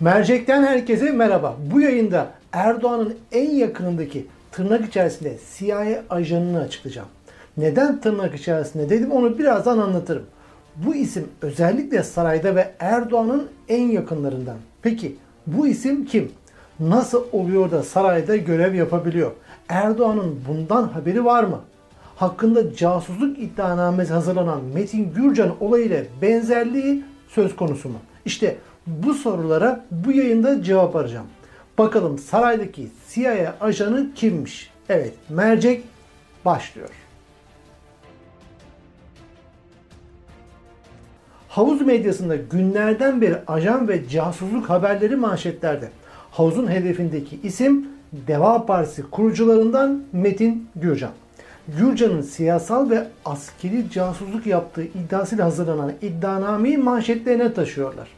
Mercek'ten herkese merhaba. Bu yayında Erdoğan'ın en yakınındaki tırnak içerisinde CIA ajanını açıklayacağım. Neden tırnak içerisinde dedim onu birazdan anlatırım. Bu isim özellikle sarayda ve Erdoğan'ın en yakınlarından. Peki bu isim kim? Nasıl oluyor da sarayda görev yapabiliyor? Erdoğan'ın bundan haberi var mı? Hakkında casusluk iddianamesi hazırlanan Metin Gürcan olayıyla benzerliği söz konusu mu? İşte bu sorulara bu yayında cevap arayacağım. Bakalım saraydaki CIA ajanı kimmiş? Evet, mercek başlıyor. Havuz medyasında günlerden beri ajan ve casusluk haberleri manşetlerde. Havuzun hedefindeki isim Deva Partisi kurucularından Metin Gürcan. Gürcan'ın siyasal ve askeri casusluk yaptığı iddiasıyla hazırlanan iddianameyi manşetlerine taşıyorlar.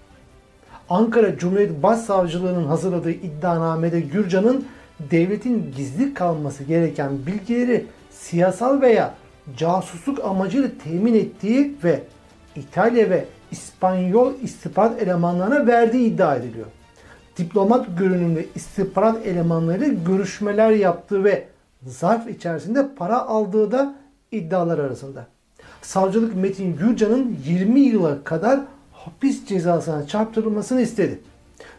Ankara Cumhuriyet Başsavcılığı'nın hazırladığı iddianamede Gürcan'ın devletin gizli kalması gereken bilgileri siyasal veya casusluk amacıyla temin ettiği ve İtalya ve İspanyol istihbarat elemanlarına verdiği iddia ediliyor. Diplomat görünümlü istihbarat elemanlarıyla görüşmeler yaptığı ve zarf içerisinde para aldığı da iddialar arasında. Savcılık Metin Gürcan'ın 20 yıla kadar hapis cezasına çarptırılmasını istedi.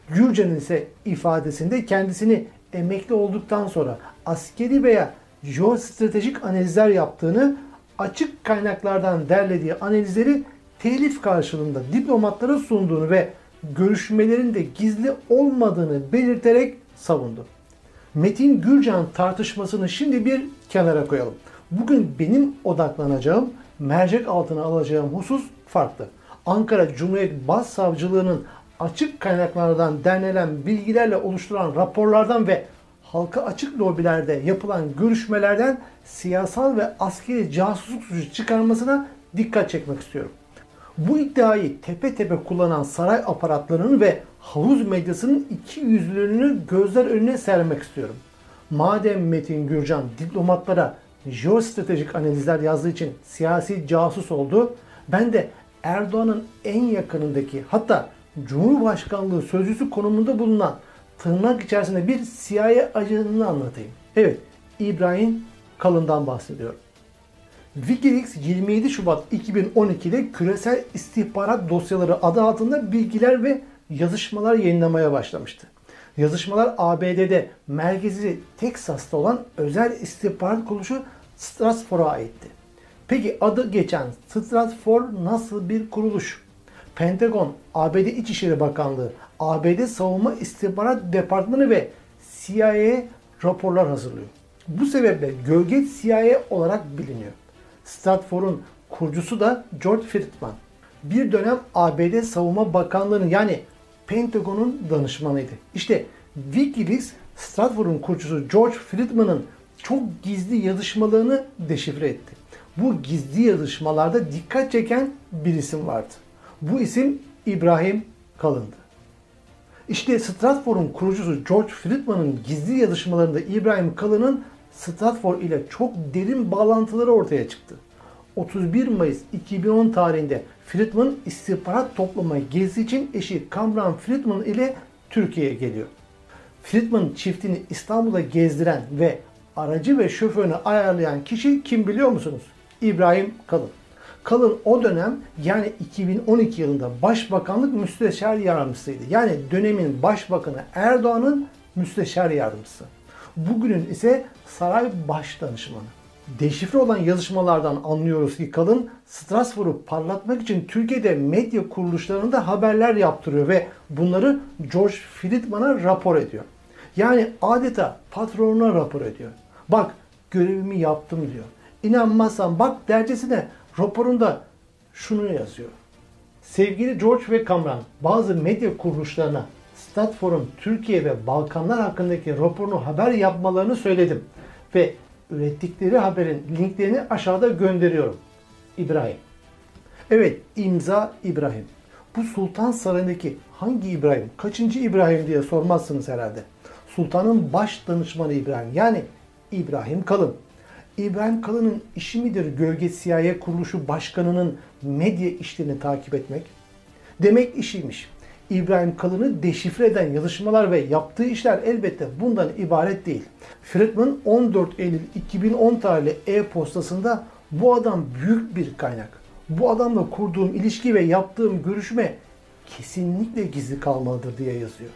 Gürcan'ın ise ifadesinde kendisini emekli olduktan sonra askeri veya jeostratejik analizler yaptığını, açık kaynaklardan derlediği analizleri telif karşılığında diplomatlara sunduğunu ve görüşmelerin de gizli olmadığını belirterek savundu. Metin Gürcan tartışmasını şimdi bir kenara koyalım. Bugün benim odaklanacağım, mercek altına alacağım husus farklı. Ankara Cumhuriyet Başsavcılığı'nın açık kaynaklardan derlenen bilgilerle oluşturan raporlardan ve halka açık lobilerde yapılan görüşmelerden siyasal ve askeri casusluk suçu çıkarmasına dikkat çekmek istiyorum. Bu iddiayı tepe tepe kullanan saray aparatlarının ve havuz medyasının iki yüzlülüğünü gözler önüne sermek istiyorum. Madem Metin Gürcan diplomatlara jeostratejik analizler yazdığı için siyasi casus oldu, ben de Erdoğan'ın en yakınındaki hatta Cumhurbaşkanlığı sözcüsü konumunda bulunan tırnak içerisinde bir CIA ajanını anlatayım. Evet, İbrahim Kalın'dan bahsediyorum. Wikileaks 27 Şubat 2012'de küresel istihbarat dosyaları adı altında bilgiler ve yazışmalar yayınlamaya başlamıştı. Yazışmalar ABD'de merkezi Teksas'ta olan özel istihbarat kuruluşu Stratfor'a aitti. Peki adı geçen Stratfor nasıl bir kuruluş? Pentagon, ABD İçişleri Bakanlığı, ABD Savunma İstihbarat Departmanı ve CIA raporlar hazırlıyor. Bu sebeple gölge CIA olarak biliniyor. Stratfor'un kurucusu da George Friedman. Bir dönem ABD Savunma Bakanlığı'nın yani Pentagon'un danışmanıydı. İşte Wikileaks Stratfor'un kurucusu George Friedman'ın çok gizli yazışmalarını deşifre etti. Bu gizli yazışmalarda dikkat çeken bir isim vardı. Bu isim İbrahim Kalın'dı. İşte Stratfor'un kurucusu George Friedman'ın gizli yazışmalarında İbrahim Kalın'ın Stratfor ile çok derin bağlantıları ortaya çıktı. 31 Mayıs 2010 tarihinde Friedman istihbarat toplama gezi için eşi Kamran Friedman ile Türkiye'ye geliyor. Friedman çiftini İstanbul'a gezdiren ve aracı ve şoförünü ayarlayan kişi kim biliyor musunuz? İbrahim Kalın. Kalın o dönem yani 2012 yılında Başbakanlık Müsteşar Yardımcısıydı. Yani dönemin Başbakanı Erdoğan'ın Müsteşar Yardımcısı. Bugünün ise saray baş danışmanı. Deşifre olan yazışmalardan anlıyoruz ki Kalın Strasbourg'u parlatmak için Türkiye'de medya kuruluşlarında haberler yaptırıyor ve bunları George Friedman'a rapor ediyor. Yani adeta patronuna rapor ediyor. Bak görevimi yaptım diyor. İnanmazsan bak dercesine raporunda şunu yazıyor. Sevgili George ve Kamran bazı medya kuruluşlarına Statfor'un Türkiye ve Balkanlar hakkındaki raporunu haber yapmalarını söyledim. Ve ürettikleri haberin linklerini aşağıda gönderiyorum. İbrahim. Evet imza İbrahim. Bu Sultan Sarayı'ndaki hangi İbrahim, kaçıncı İbrahim diye sormazsınız herhalde. Sultanın baş danışmanı İbrahim yani İbrahim Kalın. İbrahim Kalın'ın işi midir Gölge CIA kuruluşu başkanının medya işlerini takip etmek? Demek işiymiş. İbrahim Kalın'ı deşifre eden yazışmalar ve yaptığı işler elbette bundan ibaret değil. Friedman 14 Eylül 2010 tarihli e-postasında bu adam büyük bir kaynak. Bu adamla kurduğum ilişki ve yaptığım görüşme kesinlikle gizli kalmalıdır diye yazıyor.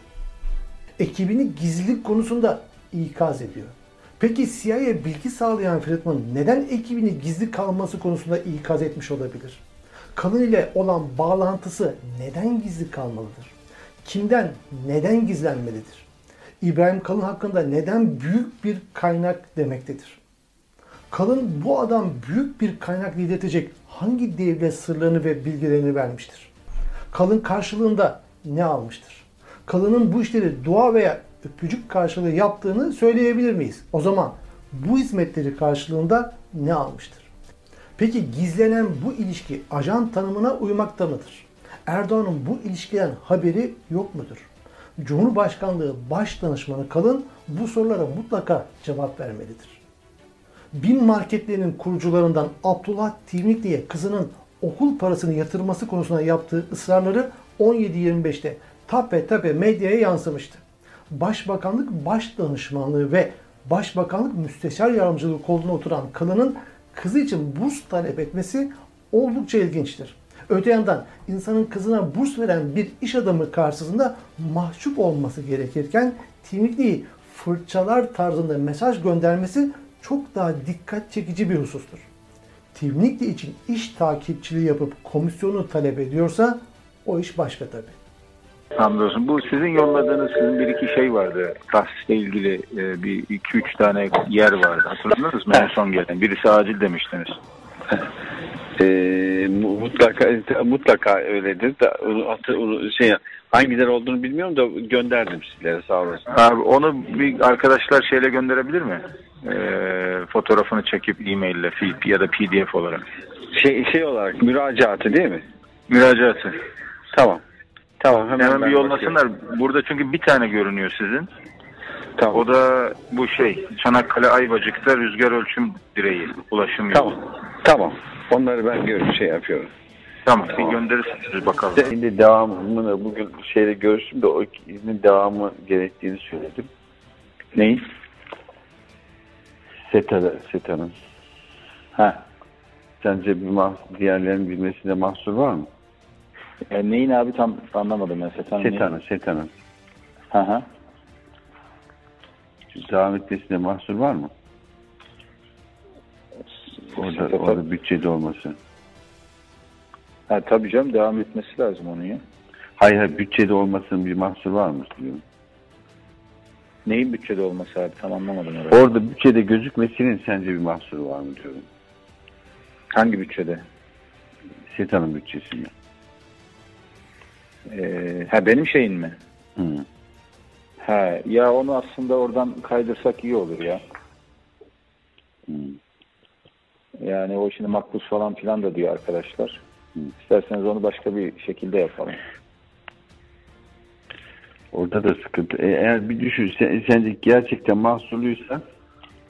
Ekibini gizlilik konusunda ikaz ediyor. Peki CIA'ya bilgi sağlayan Friedman neden ekibini gizli kalması konusunda ikaz etmiş olabilir? Kalın ile olan bağlantısı neden gizli kalmalıdır? Kimden, neden gizlenmelidir? İbrahim Kalın hakkında neden büyük bir kaynak demektedir? Kalın bu adam büyük bir kaynak lidertecek hangi devlet sırlarını ve bilgilerini vermiştir? Kalın karşılığında ne almıştır? Kalın'ın bu işleri dua veya öpücük karşılığı yaptığını söyleyebilir miyiz? O zaman bu hizmetleri karşılığında ne almıştır? Peki gizlenen bu ilişki ajan tanımına uymakta mıdır? Erdoğan'ın bu ilişkiden haberi yok mudur? Cumhurbaşkanlığı Baş Danışmanı Kalın bu sorulara mutlaka cevap vermelidir. BİM marketlerinin kurucularından Abdullah Tivnikli'ye kızının okul parasını yatırması konusunda yaptığı ısrarları 17-25'te tape tape medyaya yansımıştı. Başbakanlık Baş Danışmanlığı ve Başbakanlık Müsteşar Yardımcılığı koltuğuna oturan Kalın'ın kızı için burs talep etmesi oldukça ilginçtir. Öte yandan insanın kızına burs veren bir iş adamı karşısında mahcup olması gerekirken Timikli'yi fırçalar tarzında mesaj göndermesi çok daha dikkat çekici bir husustur. Timnikli için iş takipçiliği yapıp komisyonu talep ediyorsa o iş başka tabii. Hamdolsun. Bu sizin yolladığınız sizin bir iki şey vardı. Tahsisle ilgili e, bir iki üç tane yer vardı. Hatırladınız mı en son gelen? Birisi acil demiştiniz. Mu- mutlaka mutlaka öyledir. Da, şey hangileri olduğunu bilmiyorum da gönderdim sizlere sağ olasın. Abi onu bir arkadaşlar şeyle gönderebilir mi? E, fotoğrafını çekip e-maille fi- ya da pdf olarak. Şey şey olarak müracaatı değil mi? Müracaatı. Tamam. Tamam hemen, Hemen bir yollasınlar. bakıyorum. Burada çünkü bir tane görünüyor sizin. Tamam. O da bu şey Çanakkale Ayvacık'ta rüzgar ölçüm direği. Ulaşım yolu. Tamam. Tamam. Onları ben gör şey yapıyorum. Tamam. Bir gönderirsiniz bakalım. Şimdi devamını bugün şeyle görüştüm de o iznin devamı gerektiğini söyledim. Neyi? SETA'da, SETA'nın. Ha. Sence bir mah diğerlerinin bilmesinde mahsur var mı? E, neyin abi tam anlamadım ben. Setan? SETA'nın, SETA'nın. Hı hı. Devam etmesinde mahsur var mı? Orada, SETA orada bütçede olması. Ha, tabii canım devam etmesi lazım onun ya. Hayır, hayır bütçede olmasının bir mahsur var mı diyorum. Neyin bütçede olması abi tam anlamadım orayı. Orada bütçede gözükmesinin sence bir mahsuru var mı diyorum. Hangi bütçede? SETA'nın bütçesinde. Ee, ha benim şeyin mi? Hı. Ha ya onu aslında oradan kaydırsak iyi olur ya. Hı. Yani o şimdi makbuz falan filan da diyor arkadaşlar. İsterseniz onu başka bir şekilde yapalım. Orada da sıkıntı. E, eğer bir düşün, sen, sence gerçekten mahsurluysa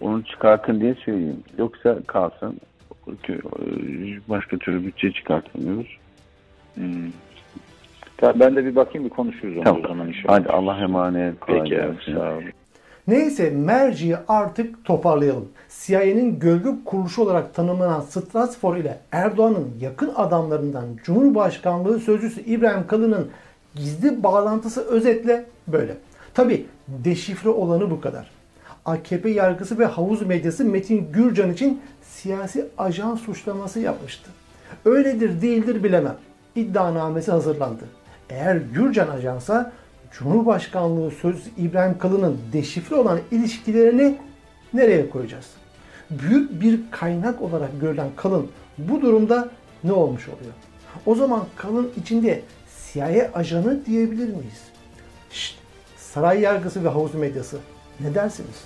onu çıkartın diye söyleyeyim. Yoksa kalsın. E, Başka türlü bütçe çıkartamıyoruz. Hmm. Tamam, ben de bir bakayım bir konuşuruz onu Tamam. o zaman inşallah. Hadi Allah emanet. kolay Peki abi sağ olun. Neyse merciyi artık toparlayalım. CIA'nin gölge kuruluşu olarak tanımlanan Stratfor ile Erdoğan'ın yakın adamlarından Cumhurbaşkanlığı Sözcüsü İbrahim Kalın'ın gizli bağlantısı özetle böyle. Tabi deşifre olanı bu kadar. AKP yargısı ve havuz medyası Metin Gürcan için siyasi ajan suçlaması yapmıştı. Öyledir değildir bilemem. İddianamesi hazırlandı. Eğer Gürcan ajansa Cumhurbaşkanlığı Sözcüsü İbrahim Kalın'ın deşifre olan ilişkilerini nereye koyacağız? Büyük bir kaynak olarak görülen Kalın bu durumda ne olmuş oluyor? O zaman Kalın içinde CIA ajanı diyebilir miyiz? Şşt, saray yargısı ve havuz medyası ne dersiniz?